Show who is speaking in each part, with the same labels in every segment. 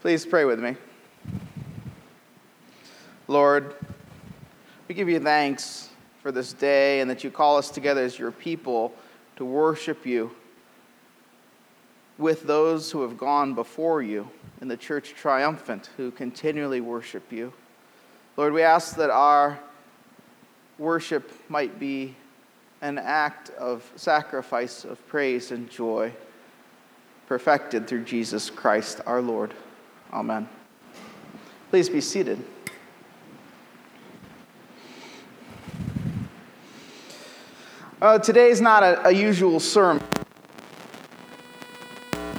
Speaker 1: Please pray with me. Lord, we give you thanks for this day and that you call us together as your people to worship you with those who have gone before you in the church triumphant, who continually worship you. Lord, we ask that our worship might be an act of sacrifice, of praise and joy, perfected through Jesus Christ our Lord. Amen. Please be seated. Uh, today's not a, a usual sermon.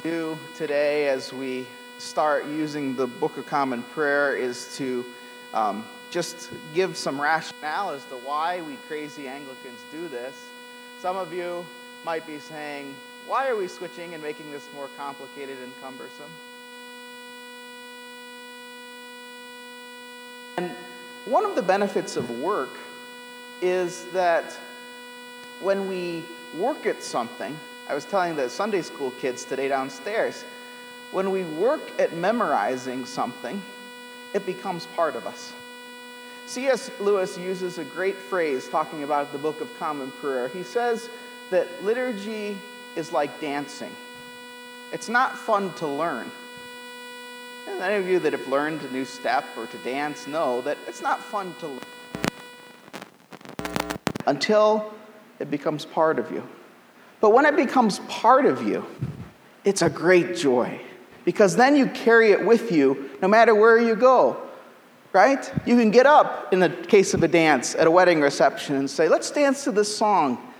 Speaker 1: Do today, as we start using the Book of Common Prayer, is to um, just give some rationale as to why we crazy Anglicans do this. Some of you might be saying, why are we switching and making this more complicated and cumbersome? And one of the benefits of work is that when we work at something, I was telling the Sunday school kids today downstairs, when we work at memorizing something, it becomes part of us. C.S. Lewis uses a great phrase talking about the Book of Common Prayer. He says that liturgy is like dancing. It's not fun to learn. And any of you that have learned a new step or to dance know that it's not fun to learn until it becomes part of you. But when it becomes part of you, it's a great joy because then you carry it with you no matter where you go right? You can get up in the case of a dance at a wedding reception and say, let's dance to this song.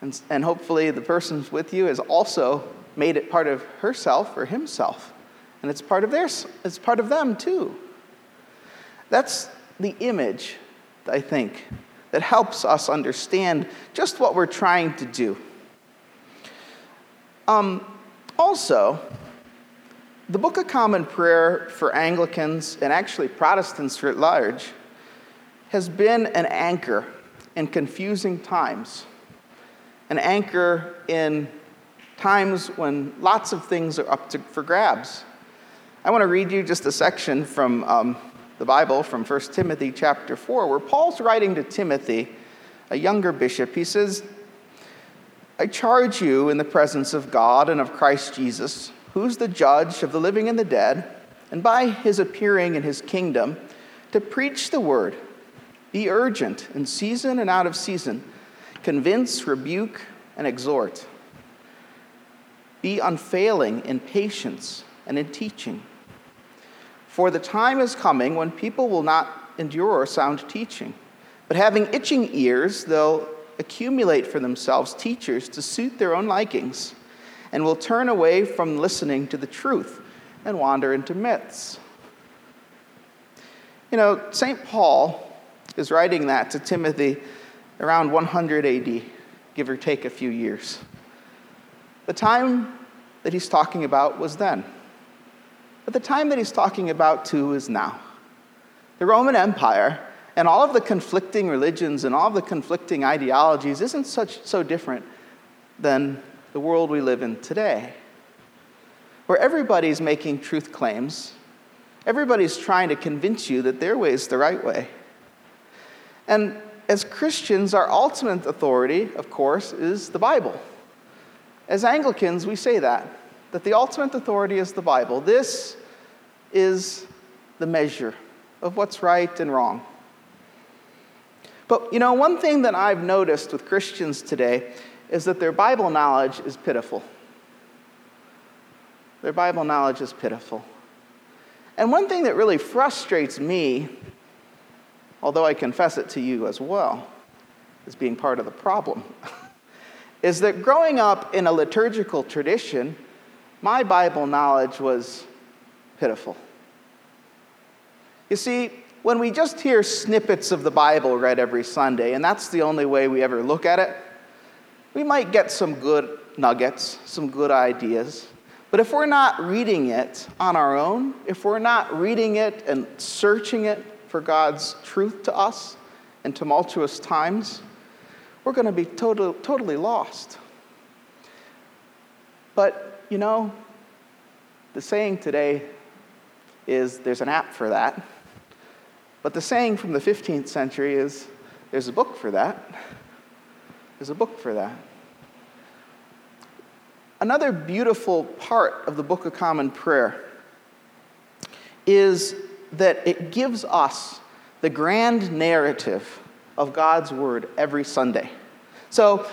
Speaker 1: And, and hopefully the person with you has also made it part of herself or himself. And it's part of theirs, it's part of them too. That's the image, I think, that helps us understand just what we're trying to do. Um, also, the Book of Common Prayer for Anglicans and actually Protestants at large has been an anchor in confusing times, an anchor in times when lots of things are up to, for grabs. I want to read you just a section from um, the Bible, from 1 Timothy chapter 4, where Paul's writing to Timothy, a younger bishop. He says, I charge you in the presence of God and of Christ Jesus who's the judge of the living and the dead, and by his appearing in his kingdom, to preach the word. Be urgent in season and out of season. Convince, rebuke, and exhort. Be unfailing in patience and in teaching. For the time is coming when people will not endure sound teaching, but having itching ears, they'll accumulate for themselves teachers to suit their own likings and will turn away from listening to the truth and wander into myths. You know, St. Paul is writing that to Timothy around 100 AD, give or take a few years. The time that he's talking about was then. But the time that he's talking about too is now. The Roman Empire and all of the conflicting religions and all of the conflicting ideologies isn't such so different than the world we live in today, where everybody's making truth claims, everybody's trying to convince you that their way is the right way. And as Christians, our ultimate authority, of course, is the Bible. As Anglicans, we say that, that the ultimate authority is the Bible. This is the measure of what's right and wrong. But you know, one thing that I've noticed with Christians today is that their Bible knowledge is pitiful. Their Bible knowledge is pitiful. And one thing that really frustrates me, although I confess it to you as well, as being part of the problem, is that growing up in a liturgical tradition, my Bible knowledge was pitiful. You see, when we just hear snippets of the Bible read every Sunday, and that's the only way we ever look at it, we might get some good nuggets, some good ideas. But if we're not reading it on our own, if we're not reading it and searching it for God's truth to us in tumultuous times, we're going to be total, totally lost. But, you know, the saying today is there's an app for that. But the saying from the 15th century is there's a book for that. There's a book for that. Another beautiful part of the Book of Common Prayer is that it gives us the grand narrative of God's Word every Sunday. So,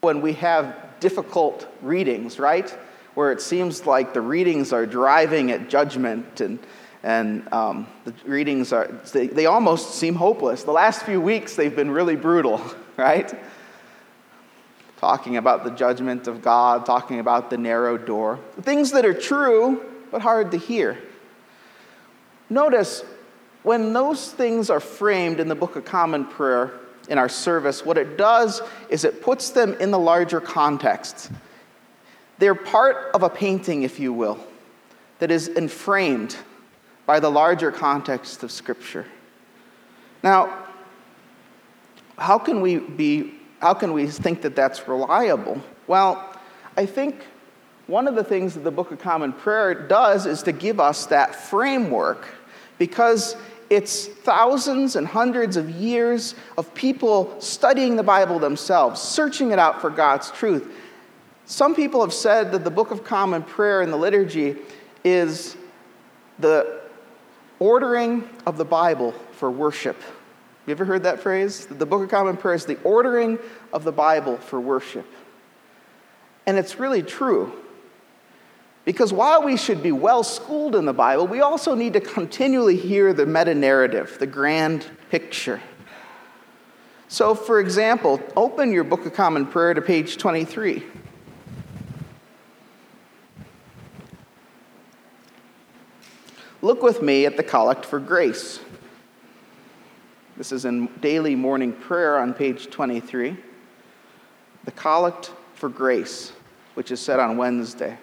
Speaker 1: when we have difficult readings, right? Where it seems like the readings are driving at judgment and, and um, the readings are, they, they almost seem hopeless. The last few weeks, they've been really brutal, right? Talking about the judgment of God, talking about the narrow door. Things that are true, but hard to hear. Notice when those things are framed in the Book of Common Prayer in our service, what it does is it puts them in the larger context. They're part of a painting, if you will, that is enframed by the larger context of Scripture. Now, how can we be how can we think that that's reliable? Well, I think one of the things that the Book of Common Prayer does is to give us that framework because it's thousands and hundreds of years of people studying the Bible themselves, searching it out for God's truth. Some people have said that the Book of Common Prayer in the liturgy is the ordering of the Bible for worship. You ever heard that phrase? That the Book of Common Prayer is the ordering of the Bible for worship. And it's really true. Because while we should be well schooled in the Bible, we also need to continually hear the meta narrative, the grand picture. So, for example, open your Book of Common Prayer to page 23. Look with me at the Collect for Grace. This is in daily morning prayer on page 23. The Collect for Grace, which is said on Wednesday.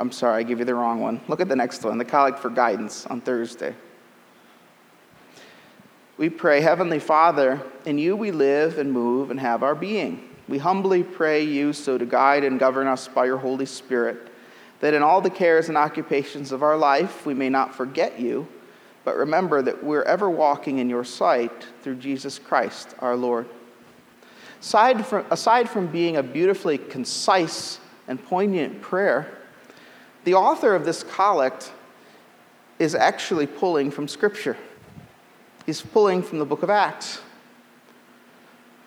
Speaker 1: I'm sorry, I gave you the wrong one. Look at the next one the Collect for Guidance on Thursday. We pray, Heavenly Father, in you we live and move and have our being. We humbly pray you so to guide and govern us by your Holy Spirit, that in all the cares and occupations of our life we may not forget you, but remember that we're ever walking in your sight through Jesus Christ our Lord. Aside from, aside from being a beautifully concise and poignant prayer, the author of this collect is actually pulling from Scripture. He's pulling from the book of Acts.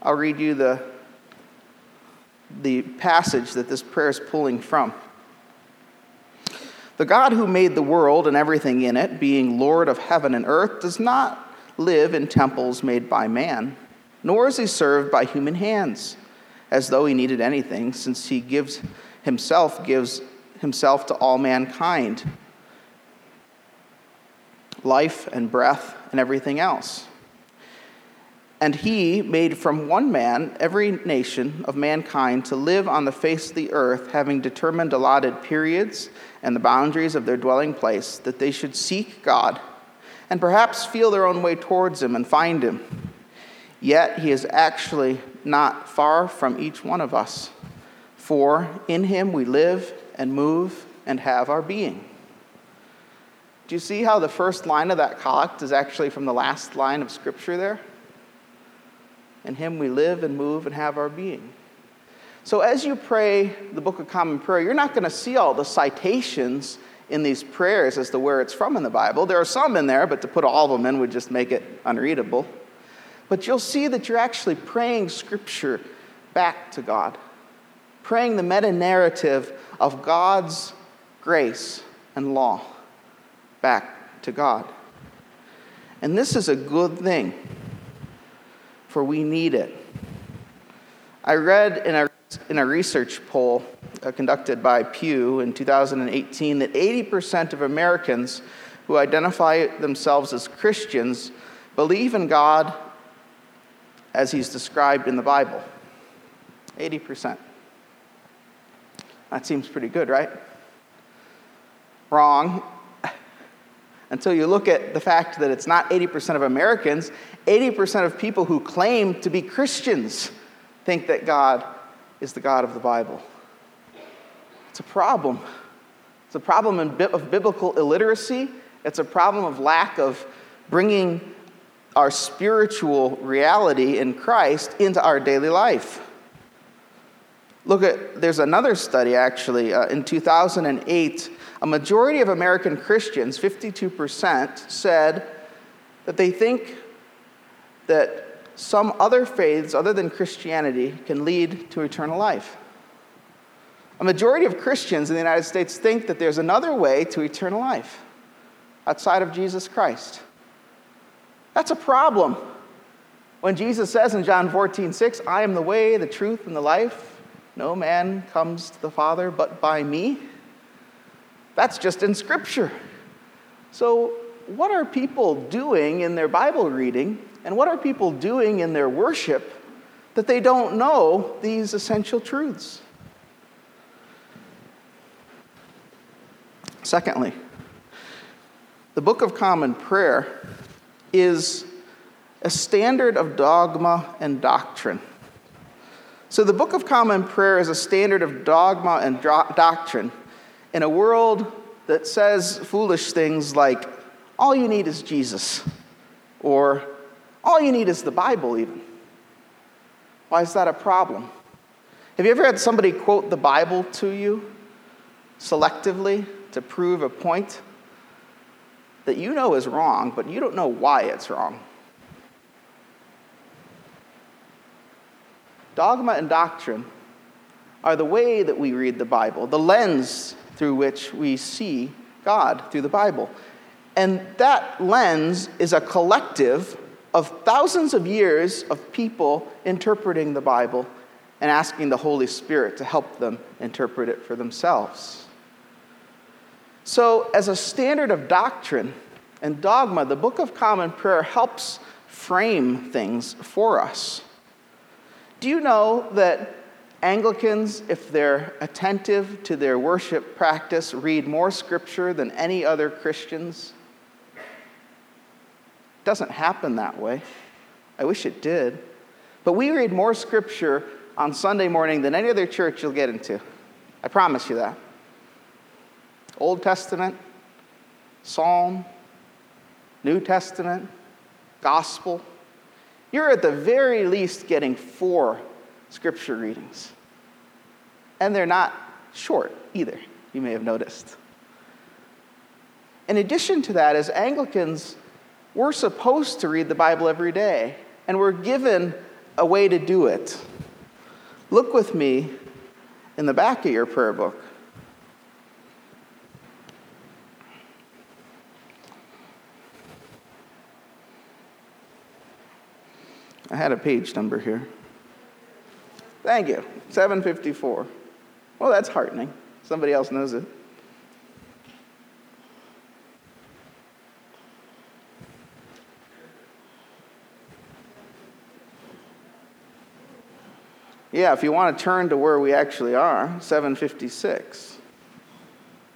Speaker 1: I'll read you the, the passage that this prayer is pulling from. The God who made the world and everything in it, being Lord of heaven and earth, does not live in temples made by man, nor is he served by human hands, as though he needed anything, since he gives himself gives himself to all mankind life and breath and everything else. And he made from one man every nation of mankind to live on the face of the earth, having determined allotted periods and the boundaries of their dwelling place, that they should seek God and perhaps feel their own way towards him and find him. Yet he is actually not far from each one of us, for in him we live and move and have our being. Do you see how the first line of that collect is actually from the last line of Scripture there? In Him we live and move and have our being. So, as you pray the Book of Common Prayer, you're not going to see all the citations in these prayers as to where it's from in the Bible. There are some in there, but to put all of them in would just make it unreadable. But you'll see that you're actually praying Scripture back to God praying the meta narrative of God's grace and law back to God. And this is a good thing, for we need it. I read in a, in a research poll uh, conducted by Pew in 2018 that 80% of Americans who identify themselves as Christians believe in God as he's described in the Bible. 80%. That seems pretty good, right? Wrong. until you look at the fact that it's not 80% of Americans, 80% of people who claim to be Christians think that God is the God of the Bible. It's a problem. It's a problem of biblical illiteracy. It's a problem of lack of bringing our spiritual reality in Christ into our daily life. Look at, there's another study actually uh, in 2008. A majority of American Christians, 52%, said that they think that some other faiths other than Christianity can lead to eternal life. A majority of Christians in the United States think that there's another way to eternal life outside of Jesus Christ. That's a problem. When Jesus says in John 14, 6, I am the way, the truth, and the life, no man comes to the Father but by me. That's just in Scripture. So, what are people doing in their Bible reading, and what are people doing in their worship that they don't know these essential truths? Secondly, the Book of Common Prayer is a standard of dogma and doctrine. So, the Book of Common Prayer is a standard of dogma and do- doctrine in a world that says foolish things like, all you need is Jesus, or all you need is the Bible, even. Why is that a problem? Have you ever had somebody quote the Bible to you selectively to prove a point? that you know is wrong, but you don't know why it's wrong. Dogma and doctrine are the way that we read the Bible, the lens through which we see God through the Bible. And that lens is a collective of thousands of years of people interpreting the Bible and asking the Holy Spirit to help them interpret it for themselves. So, as a standard of doctrine and dogma, the Book of Common Prayer helps frame things for us. Do you know that Anglicans, if they're attentive to their worship practice, read more scripture than any other Christians? It doesn't happen that way. I wish it did. But we read more scripture on Sunday morning than any other church you'll get into. I promise you that. Old Testament, Psalm, New Testament, Gospel. You're at the very least getting four scripture readings. And they're not short either, you may have noticed. In addition to that, as Anglicans, we're supposed to read the Bible every day, and we're given a way to do it. Look with me in the back of your prayer book. I had a page number here. Thank you. 754. Well, that's heartening. Somebody else knows it. Yeah, if you want to turn to where we actually are, 756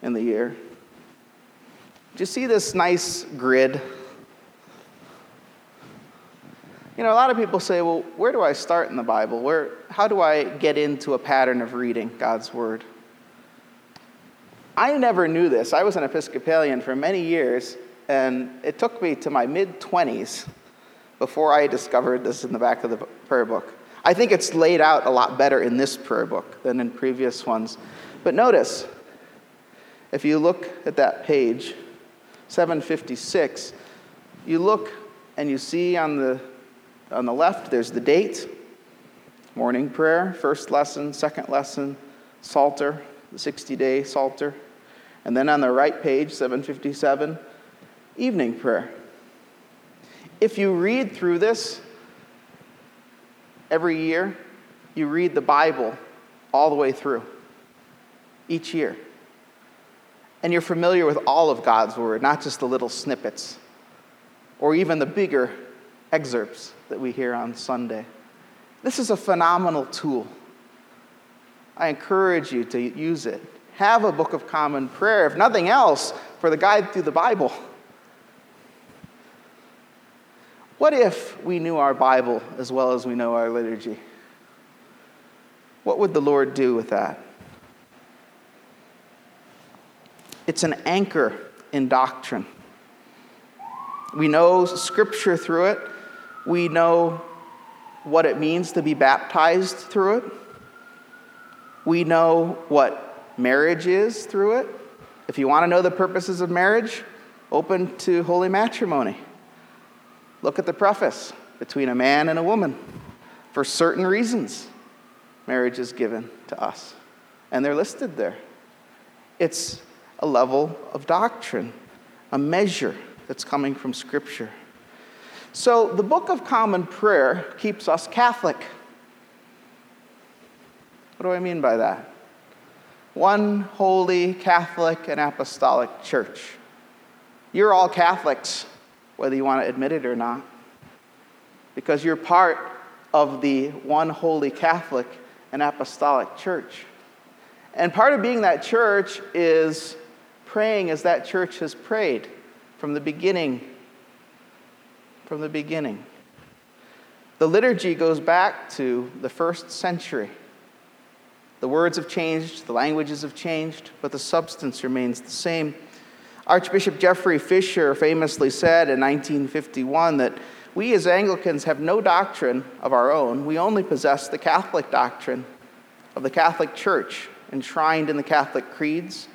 Speaker 1: in the year. Do you see this nice grid You know, a lot of people say, well, where do I start in the Bible? Where, how do I get into a pattern of reading God's Word? I never knew this. I was an Episcopalian for many years, and it took me to my mid 20s before I discovered this in the back of the prayer book. I think it's laid out a lot better in this prayer book than in previous ones. But notice, if you look at that page, 756, you look and you see on the on the left, there's the date, morning prayer, first lesson, second lesson, Psalter, the 60 day Psalter. And then on the right page, 757, evening prayer. If you read through this every year, you read the Bible all the way through, each year. And you're familiar with all of God's Word, not just the little snippets or even the bigger excerpts that we hear on Sunday. This is a phenomenal tool. I encourage you to use it. Have a book of common prayer, if nothing else, for the guide through the Bible. What if we knew our Bible as well as we know our liturgy? What would the Lord do with that? It's an anchor in doctrine. We know Scripture through it. We know what it means to be baptized through it. We know what marriage is through it. If you want to know the purposes of marriage, open to holy matrimony. Look at the preface between a man and a woman. For certain reasons, marriage is given to us, and they're listed there. It's a level of doctrine, a measure that's coming from Scripture. So the Book of Common Prayer keeps us Catholic. What do I mean by that? One holy Catholic and Apostolic Church. You're all Catholics, whether you want to admit it or not, because you're part of the one holy Catholic and Apostolic Church. And part of being that church is praying as that church has prayed from the beginning. From the beginning. The liturgy goes back to the first century. The words have changed, the languages have changed, but the substance remains the same. Archbishop Geoffrey Fisher famously said in 1951 that we as Anglicans have no doctrine of our own. We only possess the Catholic doctrine of the Catholic Church enshrined in the Catholic creeds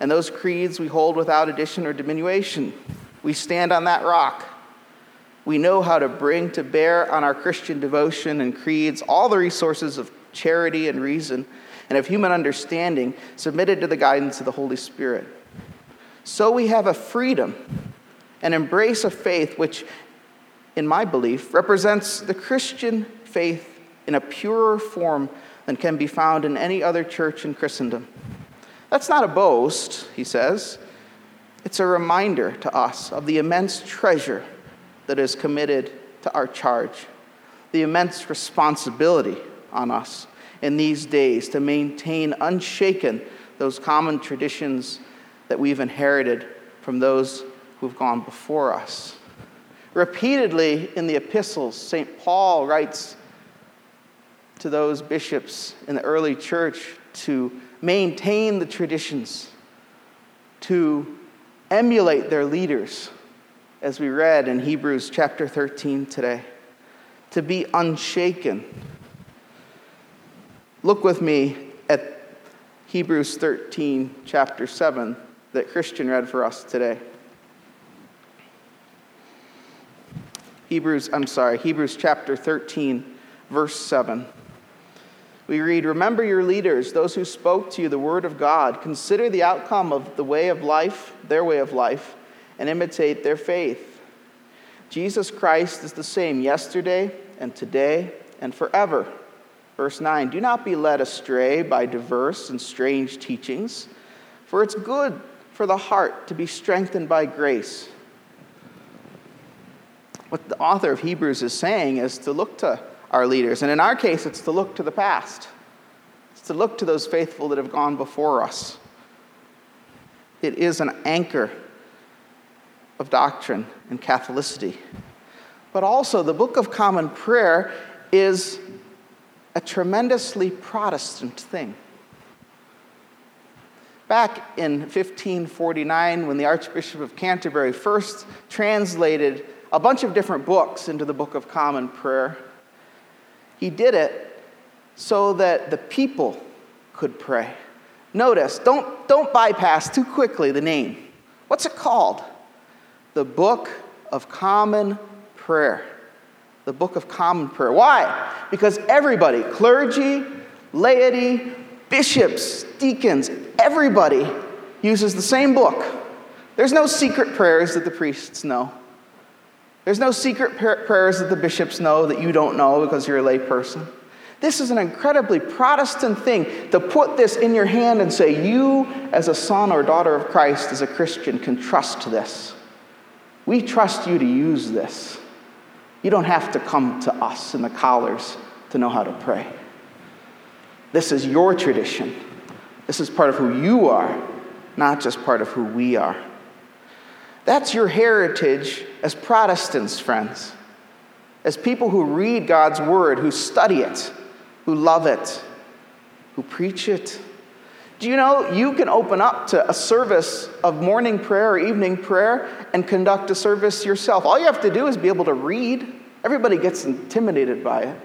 Speaker 1: and those creeds we hold without addition or diminution. We stand on that rock. We know how to bring to bear on our Christian devotion and creeds all the resources of charity and reason and of human understanding submitted to the guidance of the Holy Spirit. So we have a freedom, an embrace of faith, which, in my belief, represents the Christian faith in a purer form than can be found in any other church in Christendom. That's not a boast, he says. It's a reminder to us of the immense treasure that is committed to our charge, the immense responsibility on us in these days to maintain unshaken those common traditions that we've inherited from those who've gone before us. Repeatedly in the epistles, St. Paul writes to those bishops in the early church to maintain the traditions, to emulate their leaders, as we read in Hebrews chapter 13 today, to be unshaken. Look with me at Hebrews 13, chapter 7, that Christian read for us today. Hebrews, I'm sorry, Hebrews chapter 13, verse 7. We read, Remember your leaders, those who spoke to you the word of God. Consider the outcome of the way of life, their way of life, and imitate their faith. Jesus Christ is the same yesterday and today and forever. Verse 9 Do not be led astray by diverse and strange teachings, for it's good for the heart to be strengthened by grace. What the author of Hebrews is saying is to look to our leaders. And in our case, it's to look to the past, it's to look to those faithful that have gone before us. It is an anchor of doctrine and Catholicity. But also, the Book of Common Prayer is a tremendously Protestant thing. Back in 1549, when the Archbishop of Canterbury first translated a bunch of different books into the Book of Common Prayer, he did it so that the people could pray. Notice, don't, don't bypass too quickly the name. What's it called? The Book of Common Prayer. The Book of Common Prayer. Why? Because everybody, clergy, laity, bishops, deacons, everybody uses the same book. There's no secret prayers that the priests know. There's no secret prayers that the bishops know that you don't know because you're a lay person. This is an incredibly Protestant thing to put this in your hand and say, You, as a son or daughter of Christ, as a Christian, can trust this. We trust you to use this. You don't have to come to us in the collars to know how to pray. This is your tradition. This is part of who you are, not just part of who we are. That's your heritage as Protestants, friends. as people who read God's word, who study it, who love it, who preach it. Do you know you can open up to a service of morning prayer or evening prayer and conduct a service yourself? All you have to do is be able to read. Everybody gets intimidated by it.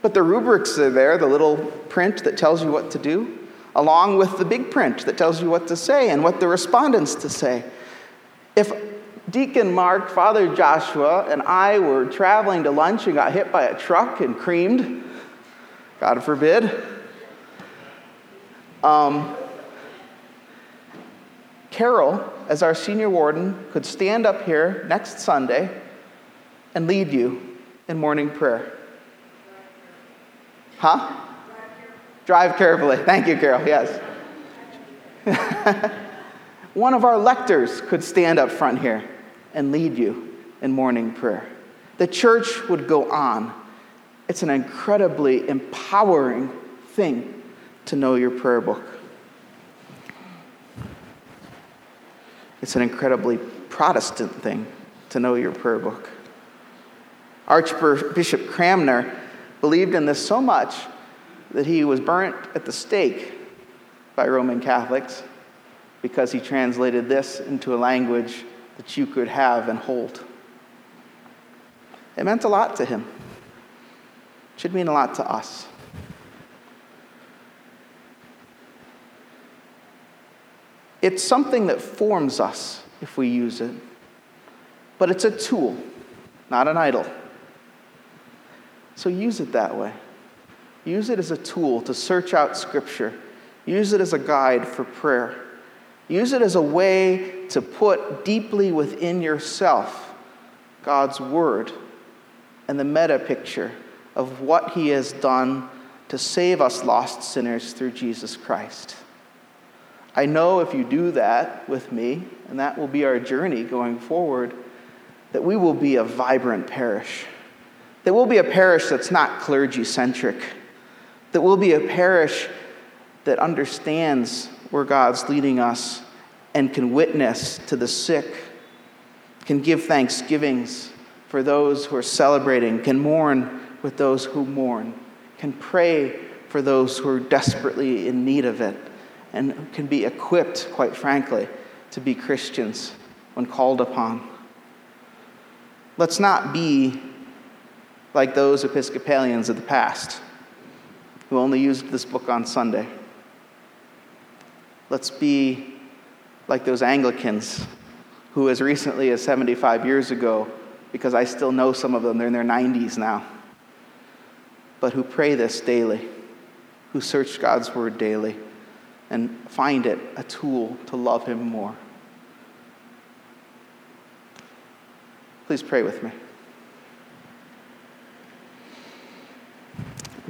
Speaker 1: But the rubrics are there, the little print that tells you what to do, along with the big print that tells you what to say and what the respondents to say. If Deacon Mark, Father Joshua, and I were traveling to lunch and got hit by a truck and creamed, God forbid, um, Carol, as our senior warden, could stand up here next Sunday and lead you in morning prayer. Huh? Drive carefully. Thank you, Carol. Yes. One of our lectors could stand up front here and lead you in morning prayer. The church would go on. It's an incredibly empowering thing to know your prayer book. It's an incredibly Protestant thing to know your prayer book. Archbishop Cranmer believed in this so much that he was burnt at the stake by Roman Catholics because he translated this into a language that you could have and hold. It meant a lot to him. It should mean a lot to us. It's something that forms us if we use it, but it's a tool, not an idol. So use it that way. Use it as a tool to search out Scripture. Use it as a guide for prayer. Use it as a way to put deeply within yourself God's Word and the meta picture of what He has done to save us lost sinners through Jesus Christ. I know if you do that with me, and that will be our journey going forward, that we will be a vibrant parish. That we'll be a parish that's not clergy centric. That we'll be a parish that understands where God's leading us and can witness to the sick, can give thanksgivings for those who are celebrating, can mourn with those who mourn, can pray for those who are desperately in need of it, and can be equipped, quite frankly, to be Christians when called upon. Let's not be like those Episcopalians of the past who only used this book on Sunday. Let's be like those Anglicans who, as recently as 75 years ago, because I still know some of them, they're in their 90s now, but who pray this daily, who search God's word daily, and find it a tool to love Him more. Please pray with me.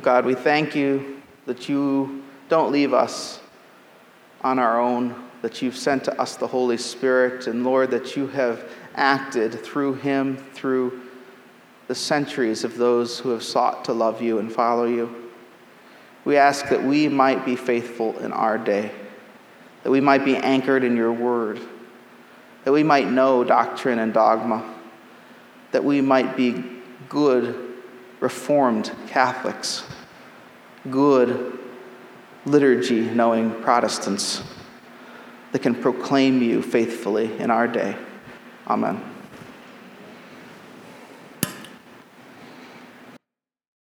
Speaker 1: God, we thank you that you don't leave us on our own, that you've sent to us the Holy Spirit, and Lord, that you have acted through him, through the centuries of those who have sought to love you and follow you. We ask that we might be faithful in our day, that we might be anchored in your word, that we might know doctrine and dogma, that we might be good Reformed Catholics, good liturgy knowing Protestants that can proclaim you faithfully in our day. Amen.